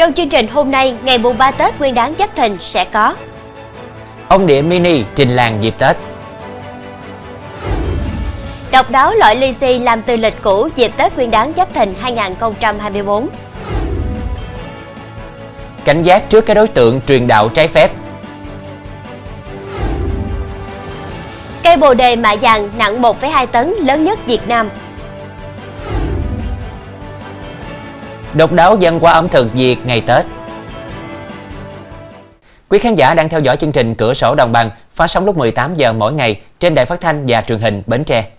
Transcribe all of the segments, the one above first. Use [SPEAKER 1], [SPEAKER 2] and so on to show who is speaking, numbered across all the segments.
[SPEAKER 1] Trong chương trình hôm nay, ngày mùng 3 Tết Nguyên đán Giáp Thìn sẽ có.
[SPEAKER 2] Ông địa mini trình làng dịp Tết.
[SPEAKER 1] Độc đáo loại ly xì làm từ lịch cũ dịp Tết Nguyên đán Giáp Thìn 2024
[SPEAKER 2] Cảnh giác trước các đối tượng truyền đạo trái phép.
[SPEAKER 1] Cây bồ đề mạ vàng nặng 1,2 tấn lớn nhất Việt Nam
[SPEAKER 2] Độc đáo dân qua ẩm thực Việt ngày Tết Quý khán giả đang theo dõi chương trình Cửa sổ Đồng bằng phát sóng lúc 18 giờ mỗi ngày trên đài phát thanh và truyền hình Bến Tre.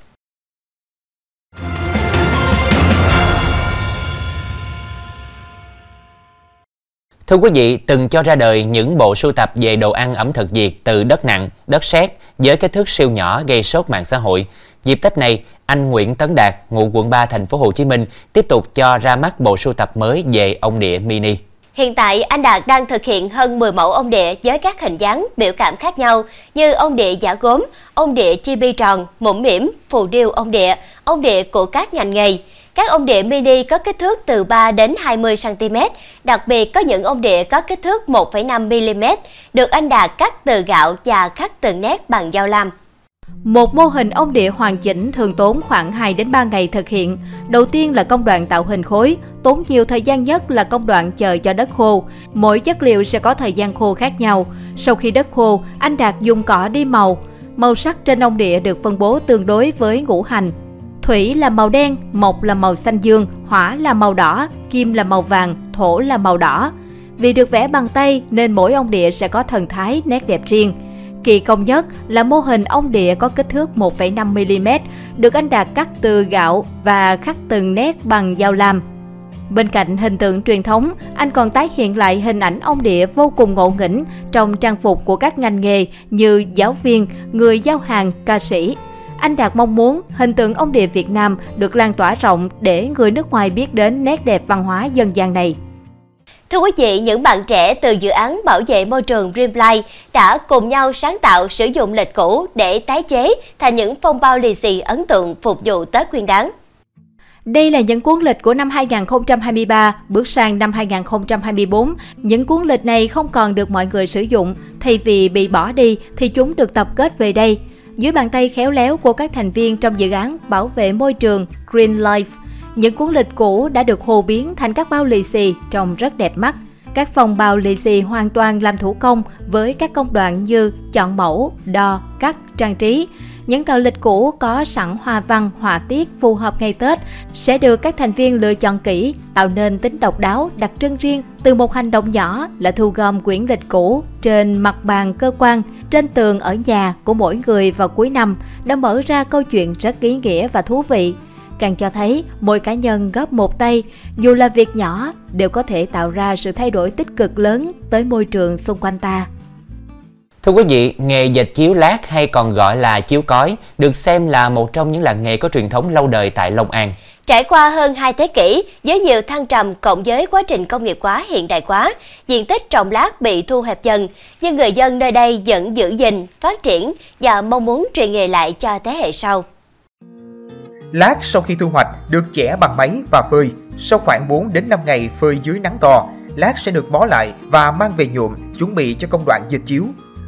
[SPEAKER 2] Thưa quý vị, từng cho ra đời những bộ sưu tập về đồ ăn ẩm thực Việt từ đất nặng, đất sét với kích thước siêu nhỏ gây sốt mạng xã hội. Dịp Tết này, anh Nguyễn Tấn Đạt, ngụ quận 3 thành phố Hồ Chí Minh tiếp tục cho ra mắt bộ sưu tập mới về ông địa mini.
[SPEAKER 1] Hiện tại, anh Đạt đang thực hiện hơn 10 mẫu ông địa với các hình dáng, biểu cảm khác nhau như ông địa giả gốm, ông địa chi bi tròn, mũm mỉm, phù điêu ông địa, ông địa của các ngành nghề. Các ông địa mini có kích thước từ 3 đến 20 cm, đặc biệt có những ông địa có kích thước 1,5 mm, được anh Đạt cắt từ gạo và khắc từng nét bằng dao lam.
[SPEAKER 3] Một mô hình ông địa hoàn chỉnh thường tốn khoảng 2 đến 3 ngày thực hiện. Đầu tiên là công đoạn tạo hình khối, tốn nhiều thời gian nhất là công đoạn chờ cho đất khô. Mỗi chất liệu sẽ có thời gian khô khác nhau. Sau khi đất khô, anh Đạt dùng cỏ đi màu. Màu sắc trên ông địa được phân bố tương đối với ngũ hành. Thủy là màu đen, mộc là màu xanh dương, hỏa là màu đỏ, kim là màu vàng, thổ là màu đỏ. Vì được vẽ bằng tay nên mỗi ông địa sẽ có thần thái, nét đẹp riêng. Kỳ công nhất là mô hình ông địa có kích thước 1,5mm, được anh Đạt cắt từ gạo và khắc từng nét bằng dao lam. Bên cạnh hình tượng truyền thống, anh còn tái hiện lại hình ảnh ông địa vô cùng ngộ nghĩnh trong trang phục của các ngành nghề như giáo viên, người giao hàng, ca sĩ. Anh Đạt mong muốn hình tượng ông địa Việt Nam được lan tỏa rộng để người nước ngoài biết đến nét đẹp văn hóa dân gian này.
[SPEAKER 1] Thưa quý vị, những bạn trẻ từ dự án bảo vệ môi trường Dreamlight đã cùng nhau sáng tạo sử dụng lịch cũ để tái chế thành những phong bao lì xì ấn tượng phục vụ Tết Nguyên đán.
[SPEAKER 3] Đây là những cuốn lịch của năm 2023, bước sang năm 2024. Những cuốn lịch này không còn được mọi người sử dụng, thay vì bị bỏ đi thì chúng được tập kết về đây. Dưới bàn tay khéo léo của các thành viên trong dự án bảo vệ môi trường Green Life, những cuốn lịch cũ đã được hồ biến thành các bao lì xì trông rất đẹp mắt. Các phòng bao lì xì hoàn toàn làm thủ công với các công đoạn như chọn mẫu, đo, cắt, trang trí. Những tờ lịch cũ có sẵn hoa văn, họa tiết phù hợp ngày Tết sẽ được các thành viên lựa chọn kỹ, tạo nên tính độc đáo, đặc trưng riêng từ một hành động nhỏ là thu gom quyển lịch cũ trên mặt bàn cơ quan, trên tường ở nhà của mỗi người vào cuối năm đã mở ra câu chuyện rất ý nghĩa và thú vị càng cho thấy mỗi cá nhân góp một tay, dù là việc nhỏ, đều có thể tạo ra sự thay đổi tích cực lớn tới môi trường xung quanh ta.
[SPEAKER 2] Thưa quý vị, nghề dệt chiếu lát hay còn gọi là chiếu cói được xem là một trong những làng nghề có truyền thống lâu đời tại Long An.
[SPEAKER 1] Trải qua hơn 2 thế kỷ, với nhiều thăng trầm cộng với quá trình công nghiệp hóa hiện đại hóa, diện tích trồng lát bị thu hẹp dần, nhưng người dân nơi đây vẫn giữ gìn, phát triển và mong muốn truyền nghề lại cho thế hệ sau.
[SPEAKER 4] Lát sau khi thu hoạch được chẻ bằng máy và phơi. Sau khoảng 4 đến 5 ngày phơi dưới nắng to, lát sẽ được bó lại và mang về nhuộm, chuẩn bị cho công đoạn dệt chiếu.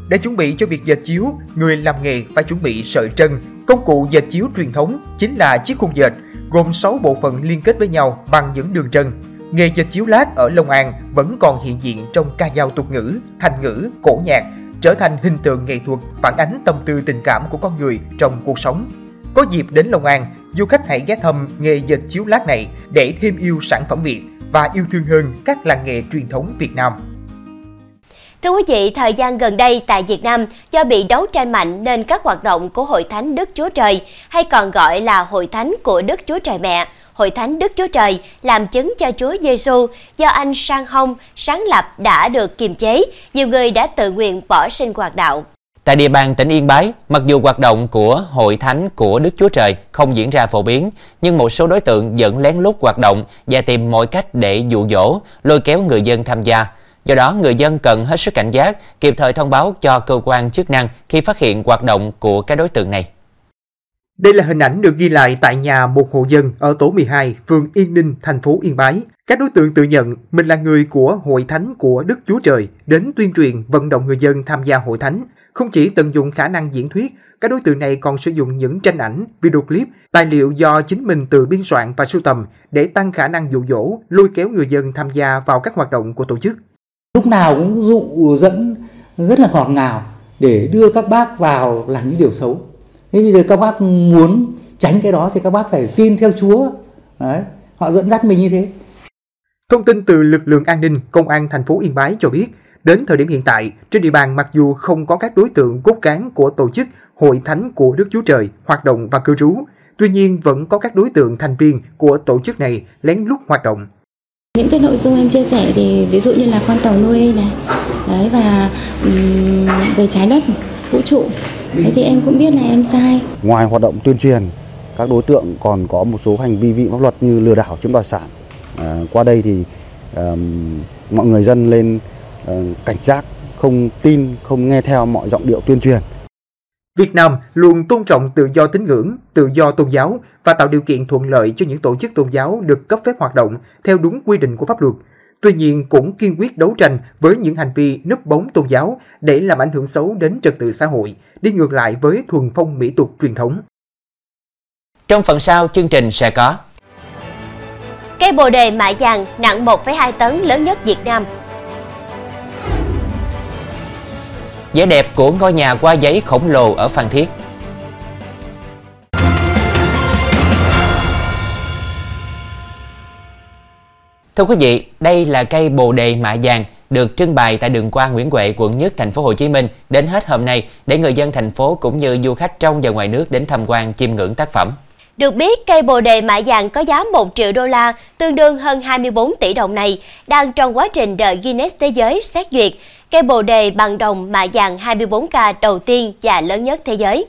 [SPEAKER 4] Để chuẩn bị cho việc dệt chiếu, người làm nghề phải chuẩn bị sợi trân. Công cụ dệt chiếu truyền thống chính là chiếc khung dệt, gồm 6 bộ phận liên kết với nhau bằng những đường trân. Nghề dệt chiếu lát ở Long An vẫn còn hiện diện trong ca dao tục ngữ, thành ngữ, cổ nhạc, trở thành hình tượng nghệ thuật phản ánh tâm tư tình cảm của con người trong cuộc sống. Có dịp đến Long An, du khách hãy ghé thăm nghề dệt chiếu lát này để thêm yêu sản phẩm Việt và yêu thương hơn các làng nghề truyền thống Việt Nam.
[SPEAKER 1] Thưa quý vị, thời gian gần đây tại Việt Nam do bị đấu tranh mạnh nên các hoạt động của Hội Thánh Đức Chúa Trời hay còn gọi là Hội Thánh của Đức Chúa Trời Mẹ, Hội Thánh Đức Chúa Trời làm chứng cho Chúa Giêsu do anh Sang Hông sáng lập đã được kiềm chế, nhiều người đã tự nguyện bỏ sinh hoạt đạo.
[SPEAKER 2] Tại địa bàn tỉnh Yên Bái, mặc dù hoạt động của Hội Thánh của Đức Chúa Trời không diễn ra phổ biến, nhưng một số đối tượng vẫn lén lút hoạt động và tìm mọi cách để dụ dỗ, lôi kéo người dân tham gia. Do đó, người dân cần hết sức cảnh giác, kịp thời thông báo cho cơ quan chức năng khi phát hiện hoạt động của các đối tượng này.
[SPEAKER 4] Đây là hình ảnh được ghi lại tại nhà một hộ dân ở tổ 12, phường Yên Ninh, thành phố Yên Bái. Các đối tượng tự nhận mình là người của hội thánh của Đức Chúa Trời đến tuyên truyền vận động người dân tham gia hội thánh. Không chỉ tận dụng khả năng diễn thuyết, các đối tượng này còn sử dụng những tranh ảnh, video clip, tài liệu do chính mình tự biên soạn và sưu tầm để tăng khả năng dụ dỗ, lôi kéo người dân tham gia vào các hoạt động của tổ chức.
[SPEAKER 5] Lúc nào cũng dụ dẫn rất là ngọt ngào để đưa các bác vào làm những điều xấu. Thế bây giờ các bác muốn tránh cái đó thì các bác phải tin theo Chúa. Đấy, họ dẫn dắt mình như thế.
[SPEAKER 4] Thông tin từ lực lượng an ninh Công an thành phố Yên Bái cho biết, đến thời điểm hiện tại, trên địa bàn mặc dù không có các đối tượng cốt cán của tổ chức Hội Thánh của Đức Chúa Trời hoạt động và cư trú, tuy nhiên vẫn có các đối tượng thành viên của tổ chức này lén lút hoạt động.
[SPEAKER 6] Những cái nội dung em chia sẻ thì ví dụ như là con tàu nuôi này, đấy và um, về trái đất, vũ trụ. Thế thì em cũng biết là em sai.
[SPEAKER 7] Ngoài hoạt động tuyên truyền, các đối tượng còn có một số hành vi vi pháp luật như lừa đảo chiếm đoạt sản. À, qua đây thì um, mọi người dân lên uh, cảnh giác, không tin, không nghe theo mọi giọng điệu tuyên truyền.
[SPEAKER 4] Việt Nam luôn tôn trọng tự do tín ngưỡng, tự do tôn giáo và tạo điều kiện thuận lợi cho những tổ chức tôn giáo được cấp phép hoạt động theo đúng quy định của pháp luật. Tuy nhiên cũng kiên quyết đấu tranh với những hành vi núp bóng tôn giáo để làm ảnh hưởng xấu đến trật tự xã hội, đi ngược lại với thuần phong mỹ tục truyền thống.
[SPEAKER 2] Trong phần sau chương trình sẽ có
[SPEAKER 1] Cây bồ đề mạ vàng nặng 1,2 tấn lớn nhất Việt Nam
[SPEAKER 2] vẻ đẹp của ngôi nhà qua giấy khổng lồ ở Phan Thiết. Thưa quý vị, đây là cây bồ đề mạ vàng được trưng bày tại đường qua Nguyễn Huệ, quận Nhất, thành phố Hồ Chí Minh đến hết hôm nay để người dân thành phố cũng như du khách trong và ngoài nước đến tham quan chiêm ngưỡng tác phẩm.
[SPEAKER 1] Được biết, cây bồ đề mạ vàng có giá 1 triệu đô la, tương đương hơn 24 tỷ đồng này, đang trong quá trình đợi Guinness Thế giới xét duyệt. Cây bồ đề bằng đồng mạ vàng 24K đầu tiên và lớn nhất thế giới.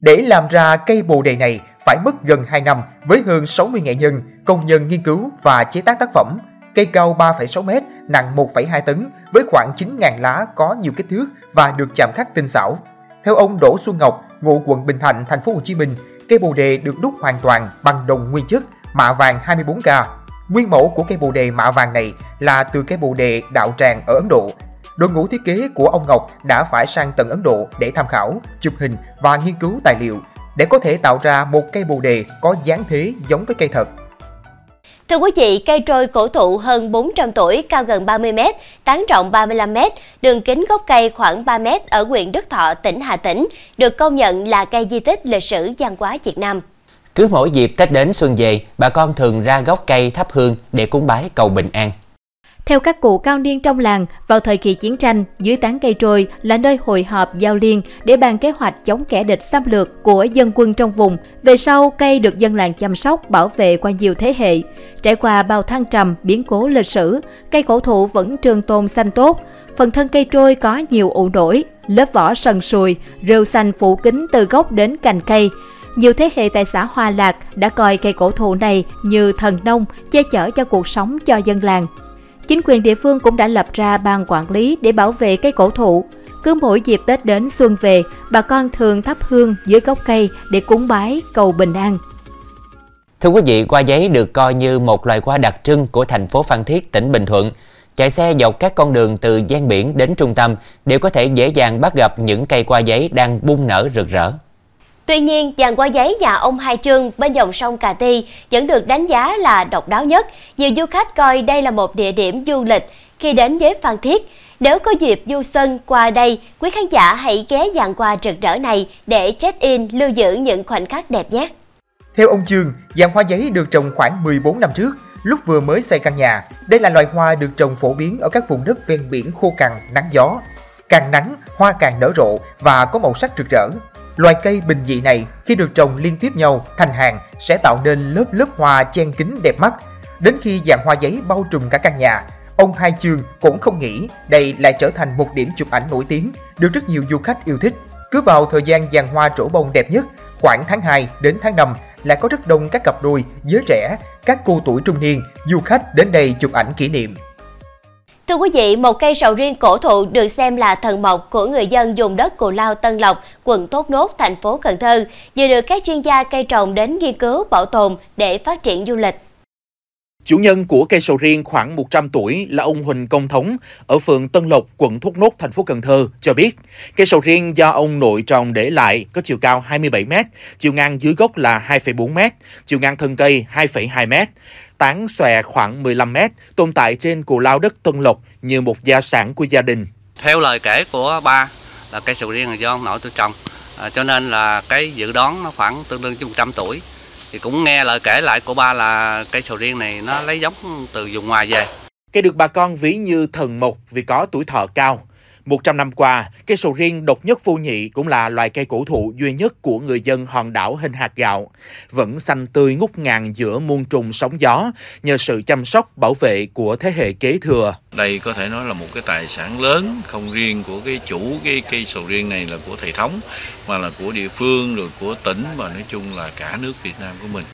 [SPEAKER 4] Để làm ra cây bồ đề này phải mất gần 2 năm với hơn 60 nghệ nhân, công nhân nghiên cứu và chế tác tác phẩm. Cây cao 3,6m, nặng 1,2 tấn với khoảng 9.000 lá có nhiều kích thước và được chạm khắc tinh xảo. Theo ông Đỗ Xuân Ngọc, ngụ quận Bình Thạnh, thành phố Hồ Chí Minh, cây bồ đề được đúc hoàn toàn bằng đồng nguyên chất mạ vàng 24K. Nguyên mẫu của cây bồ đề mạ vàng này là từ cây bồ đề đạo tràng ở Ấn Độ. Đội ngũ thiết kế của ông Ngọc đã phải sang tận Ấn Độ để tham khảo, chụp hình và nghiên cứu tài liệu để có thể tạo ra một cây bồ đề có dáng thế giống với cây thật.
[SPEAKER 1] Thưa quý vị, cây trôi cổ thụ hơn 400 tuổi, cao gần 30 m, tán rộng 35 m, đường kính gốc cây khoảng 3 m ở huyện Đức Thọ, tỉnh Hà Tĩnh, được công nhận là cây di tích lịch sử văn hóa Việt Nam.
[SPEAKER 2] Cứ mỗi dịp Tết đến xuân về, bà con thường ra gốc cây thắp hương để cúng bái cầu bình an.
[SPEAKER 3] Theo các cụ cao niên trong làng, vào thời kỳ chiến tranh, dưới tán cây trôi là nơi hội họp giao liên để bàn kế hoạch chống kẻ địch xâm lược của dân quân trong vùng. Về sau, cây được dân làng chăm sóc, bảo vệ qua nhiều thế hệ. Trải qua bao thăng trầm, biến cố lịch sử, cây cổ thụ vẫn trường tồn xanh tốt. Phần thân cây trôi có nhiều ụ nổi, lớp vỏ sần sùi, rêu xanh phủ kín từ gốc đến cành cây. Nhiều thế hệ tại xã Hoa Lạc đã coi cây cổ thụ này như thần nông, che chở cho cuộc sống cho dân làng. Chính quyền địa phương cũng đã lập ra ban quản lý để bảo vệ cây cổ thụ. Cứ mỗi dịp Tết đến xuân về, bà con thường thắp hương dưới gốc cây để cúng bái cầu bình an.
[SPEAKER 2] Thưa quý vị, hoa giấy được coi như một loài hoa đặc trưng của thành phố Phan Thiết, tỉnh Bình Thuận. Chạy xe dọc các con đường từ gian biển đến trung tâm đều có thể dễ dàng bắt gặp những cây hoa giấy đang bung nở rực rỡ.
[SPEAKER 1] Tuy nhiên, dàn qua giấy nhà ông Hai Trương bên dòng sông Cà Ti vẫn được đánh giá là độc đáo nhất. Nhiều du khách coi đây là một địa điểm du lịch khi đến với Phan Thiết. Nếu có dịp du xuân qua đây, quý khán giả hãy ghé dàn qua rực rỡ này để check-in lưu giữ những khoảnh khắc đẹp nhé.
[SPEAKER 4] Theo ông Trương, dàn hoa giấy được trồng khoảng 14 năm trước, lúc vừa mới xây căn nhà. Đây là loài hoa được trồng phổ biến ở các vùng đất ven biển khô cằn, nắng gió. Càng nắng, hoa càng nở rộ và có màu sắc rực rỡ. Loài cây bình dị này khi được trồng liên tiếp nhau thành hàng sẽ tạo nên lớp lớp hoa chen kín đẹp mắt. Đến khi dàn hoa giấy bao trùm cả căn nhà, ông Hai Chương cũng không nghĩ đây lại trở thành một điểm chụp ảnh nổi tiếng được rất nhiều du khách yêu thích. Cứ vào thời gian dàn hoa trổ bông đẹp nhất, khoảng tháng 2 đến tháng 5 lại có rất đông các cặp đôi, giới trẻ, các cô tuổi trung niên, du khách đến đây chụp ảnh kỷ niệm.
[SPEAKER 1] Thưa quý vị, một cây sầu riêng cổ thụ được xem là thần mộc của người dân dùng đất Cù Lao Tân Lộc, quận Thốt Nốt, thành phố Cần Thơ, vừa được các chuyên gia cây trồng đến nghiên cứu bảo tồn để phát triển du lịch.
[SPEAKER 8] Chủ nhân của cây sầu riêng khoảng 100 tuổi là ông Huỳnh Công Thống ở phường Tân Lộc, quận Thốt Nốt, thành phố Cần Thơ cho biết, cây sầu riêng do ông nội trồng để lại có chiều cao 27 m, chiều ngang dưới gốc là 2,4 m, chiều ngang thân cây 2,2 m, tán xòe khoảng 15 m, tồn tại trên cù lao đất Tân Lộc như một gia sản của gia đình.
[SPEAKER 9] Theo lời kể của ba là cây sầu riêng là do ông nội tôi trồng, à, cho nên là cái dự đoán nó khoảng tương đương với 100 tuổi thì cũng nghe lời kể lại của ba là cây sầu riêng này nó lấy giống từ vùng ngoài về.
[SPEAKER 8] Cây được bà con ví như thần mộc vì có tuổi thọ cao. 100 năm qua, cây sầu riêng độc nhất vô nhị cũng là loài cây cổ thụ duy nhất của người dân hòn đảo hình hạt gạo, vẫn xanh tươi ngút ngàn giữa muôn trùng sóng gió nhờ sự chăm sóc bảo vệ của thế hệ kế thừa.
[SPEAKER 10] Đây có thể nói là một cái tài sản lớn không riêng của cái chủ cái cây sầu riêng này là của thầy thống mà là của địa phương rồi của tỉnh và nói chung là cả nước Việt Nam của mình.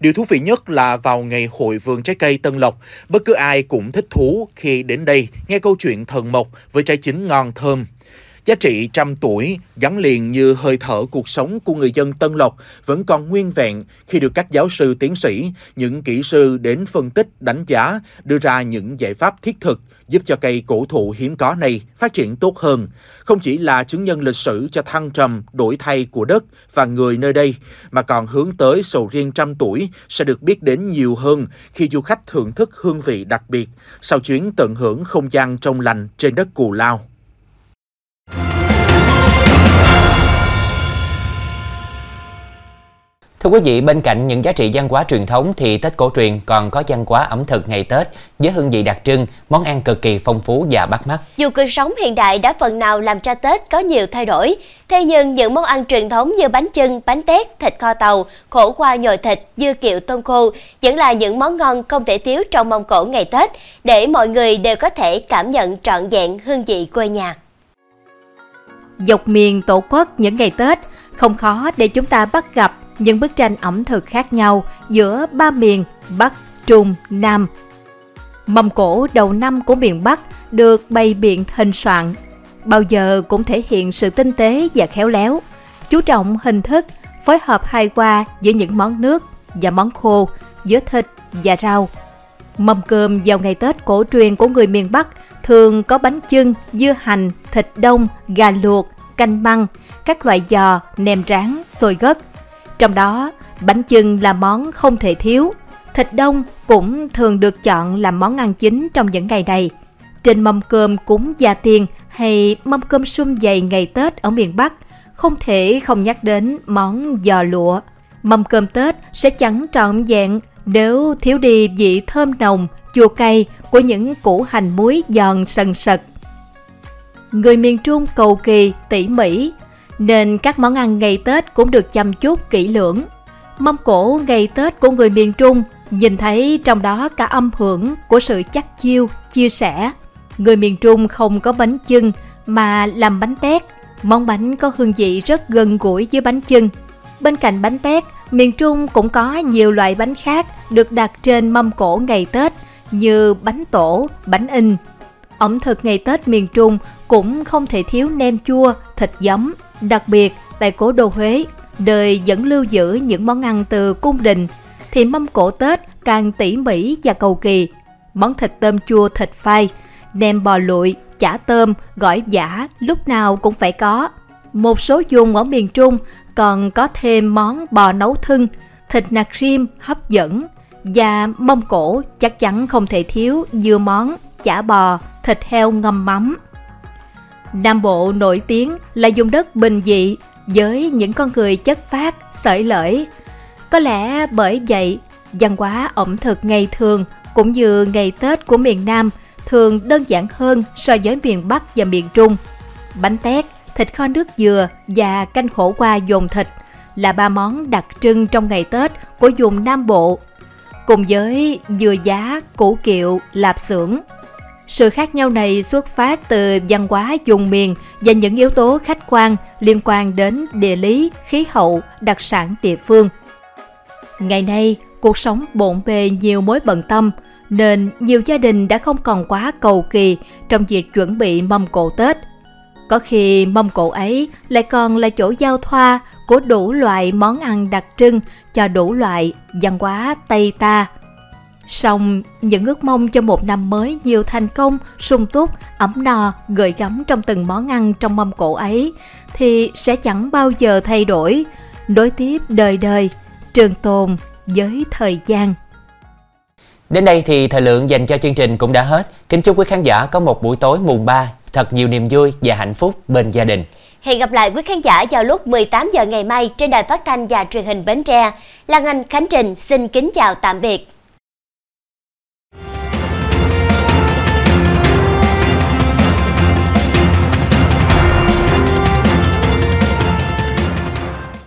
[SPEAKER 8] Điều thú vị nhất là vào ngày hội vườn trái cây Tân Lộc, bất cứ ai cũng thích thú khi đến đây nghe câu chuyện thần mộc với trái chín ngon thơm. Giá trị trăm tuổi gắn liền như hơi thở cuộc sống của người dân Tân Lộc vẫn còn nguyên vẹn khi được các giáo sư tiến sĩ, những kỹ sư đến phân tích, đánh giá, đưa ra những giải pháp thiết thực giúp cho cây cổ thụ hiếm có này phát triển tốt hơn. Không chỉ là chứng nhân lịch sử cho thăng trầm, đổi thay của đất và người nơi đây, mà còn hướng tới sầu riêng trăm tuổi sẽ được biết đến nhiều hơn khi du khách thưởng thức hương vị đặc biệt sau chuyến tận hưởng không gian trong lành trên đất Cù Lao.
[SPEAKER 2] Thưa quý vị, bên cạnh những giá trị văn hóa truyền thống thì Tết cổ truyền còn có văn hóa ẩm thực ngày Tết với hương vị đặc trưng, món ăn cực kỳ phong phú và bắt mắt.
[SPEAKER 1] Dù cuộc sống hiện đại đã phần nào làm cho Tết có nhiều thay đổi, thế nhưng những món ăn truyền thống như bánh chưng, bánh tét, thịt kho tàu, khổ qua nhồi thịt, dưa kiệu tôm khô vẫn là những món ngon không thể thiếu trong mâm cổ ngày Tết để mọi người đều có thể cảm nhận trọn vẹn hương vị quê nhà.
[SPEAKER 3] Dọc miền Tổ quốc những ngày Tết, không khó để chúng ta bắt gặp những bức tranh ẩm thực khác nhau giữa ba miền Bắc, Trung, Nam. Mâm cổ đầu năm của miền Bắc được bày biện hình soạn, bao giờ cũng thể hiện sự tinh tế và khéo léo, chú trọng hình thức, phối hợp hài hòa giữa những món nước và món khô, giữa thịt và rau. Mâm cơm vào ngày Tết cổ truyền của người miền Bắc thường có bánh chưng, dưa hành, thịt đông, gà luộc, canh măng, các loại giò, nem rán, xôi gất – trong đó, bánh chưng là món không thể thiếu. Thịt đông cũng thường được chọn làm món ăn chính trong những ngày này. Trên mâm cơm cúng gia tiên hay mâm cơm sum dày ngày Tết ở miền Bắc, không thể không nhắc đến món giò lụa. Mâm cơm Tết sẽ chẳng trọn vẹn nếu thiếu đi vị thơm nồng, chua cay của những củ hành muối giòn sần sật. Người miền Trung cầu kỳ, tỉ mỉ, nên các món ăn ngày Tết cũng được chăm chút kỹ lưỡng. Mâm cổ ngày Tết của người miền Trung nhìn thấy trong đó cả âm hưởng của sự chắc chiêu, chia sẻ. Người miền Trung không có bánh chưng mà làm bánh tét. Món bánh có hương vị rất gần gũi với bánh chưng. Bên cạnh bánh tét, miền Trung cũng có nhiều loại bánh khác được đặt trên mâm cổ ngày Tết như bánh tổ, bánh in. Ẩm thực ngày Tết miền Trung cũng không thể thiếu nem chua, thịt giấm, Đặc biệt, tại cố đô Huế, đời vẫn lưu giữ những món ăn từ cung đình, thì mâm cổ Tết càng tỉ mỉ và cầu kỳ. Món thịt tôm chua thịt phai, nem bò lụi, chả tôm, gỏi giả lúc nào cũng phải có. Một số vùng ở miền Trung còn có thêm món bò nấu thưng, thịt nạc rim hấp dẫn và mâm cổ chắc chắn không thể thiếu dưa món, chả bò, thịt heo ngâm mắm. Nam Bộ nổi tiếng là vùng đất bình dị với những con người chất phát, sởi lởi. Có lẽ bởi vậy, văn hóa ẩm thực ngày thường cũng như ngày Tết của miền Nam thường đơn giản hơn so với miền Bắc và miền Trung. Bánh tét, thịt kho nước dừa và canh khổ qua dồn thịt là ba món đặc trưng trong ngày Tết của vùng Nam Bộ. Cùng với dừa giá, củ kiệu, lạp xưởng, sự khác nhau này xuất phát từ văn hóa vùng miền và những yếu tố khách quan liên quan đến địa lý, khí hậu, đặc sản địa phương. Ngày nay, cuộc sống bộn bề nhiều mối bận tâm, nên nhiều gia đình đã không còn quá cầu kỳ trong việc chuẩn bị mâm cỗ Tết. Có khi mâm cỗ ấy lại còn là chỗ giao thoa của đủ loại món ăn đặc trưng cho đủ loại văn hóa Tây ta. Song những ước mong cho một năm mới nhiều thành công, sung túc, ấm no, gợi gắm trong từng món ăn trong mâm cổ ấy thì sẽ chẳng bao giờ thay đổi, nối tiếp đời đời, trường tồn với thời gian.
[SPEAKER 2] Đến đây thì thời lượng dành cho chương trình cũng đã hết. Kính chúc quý khán giả có một buổi tối mùng 3 thật nhiều niềm vui và hạnh phúc bên gia đình.
[SPEAKER 1] Hẹn gặp lại quý khán giả vào lúc 18 giờ ngày mai trên đài phát thanh và truyền hình Bến Tre. Lan Anh Khánh Trình xin kính chào tạm biệt.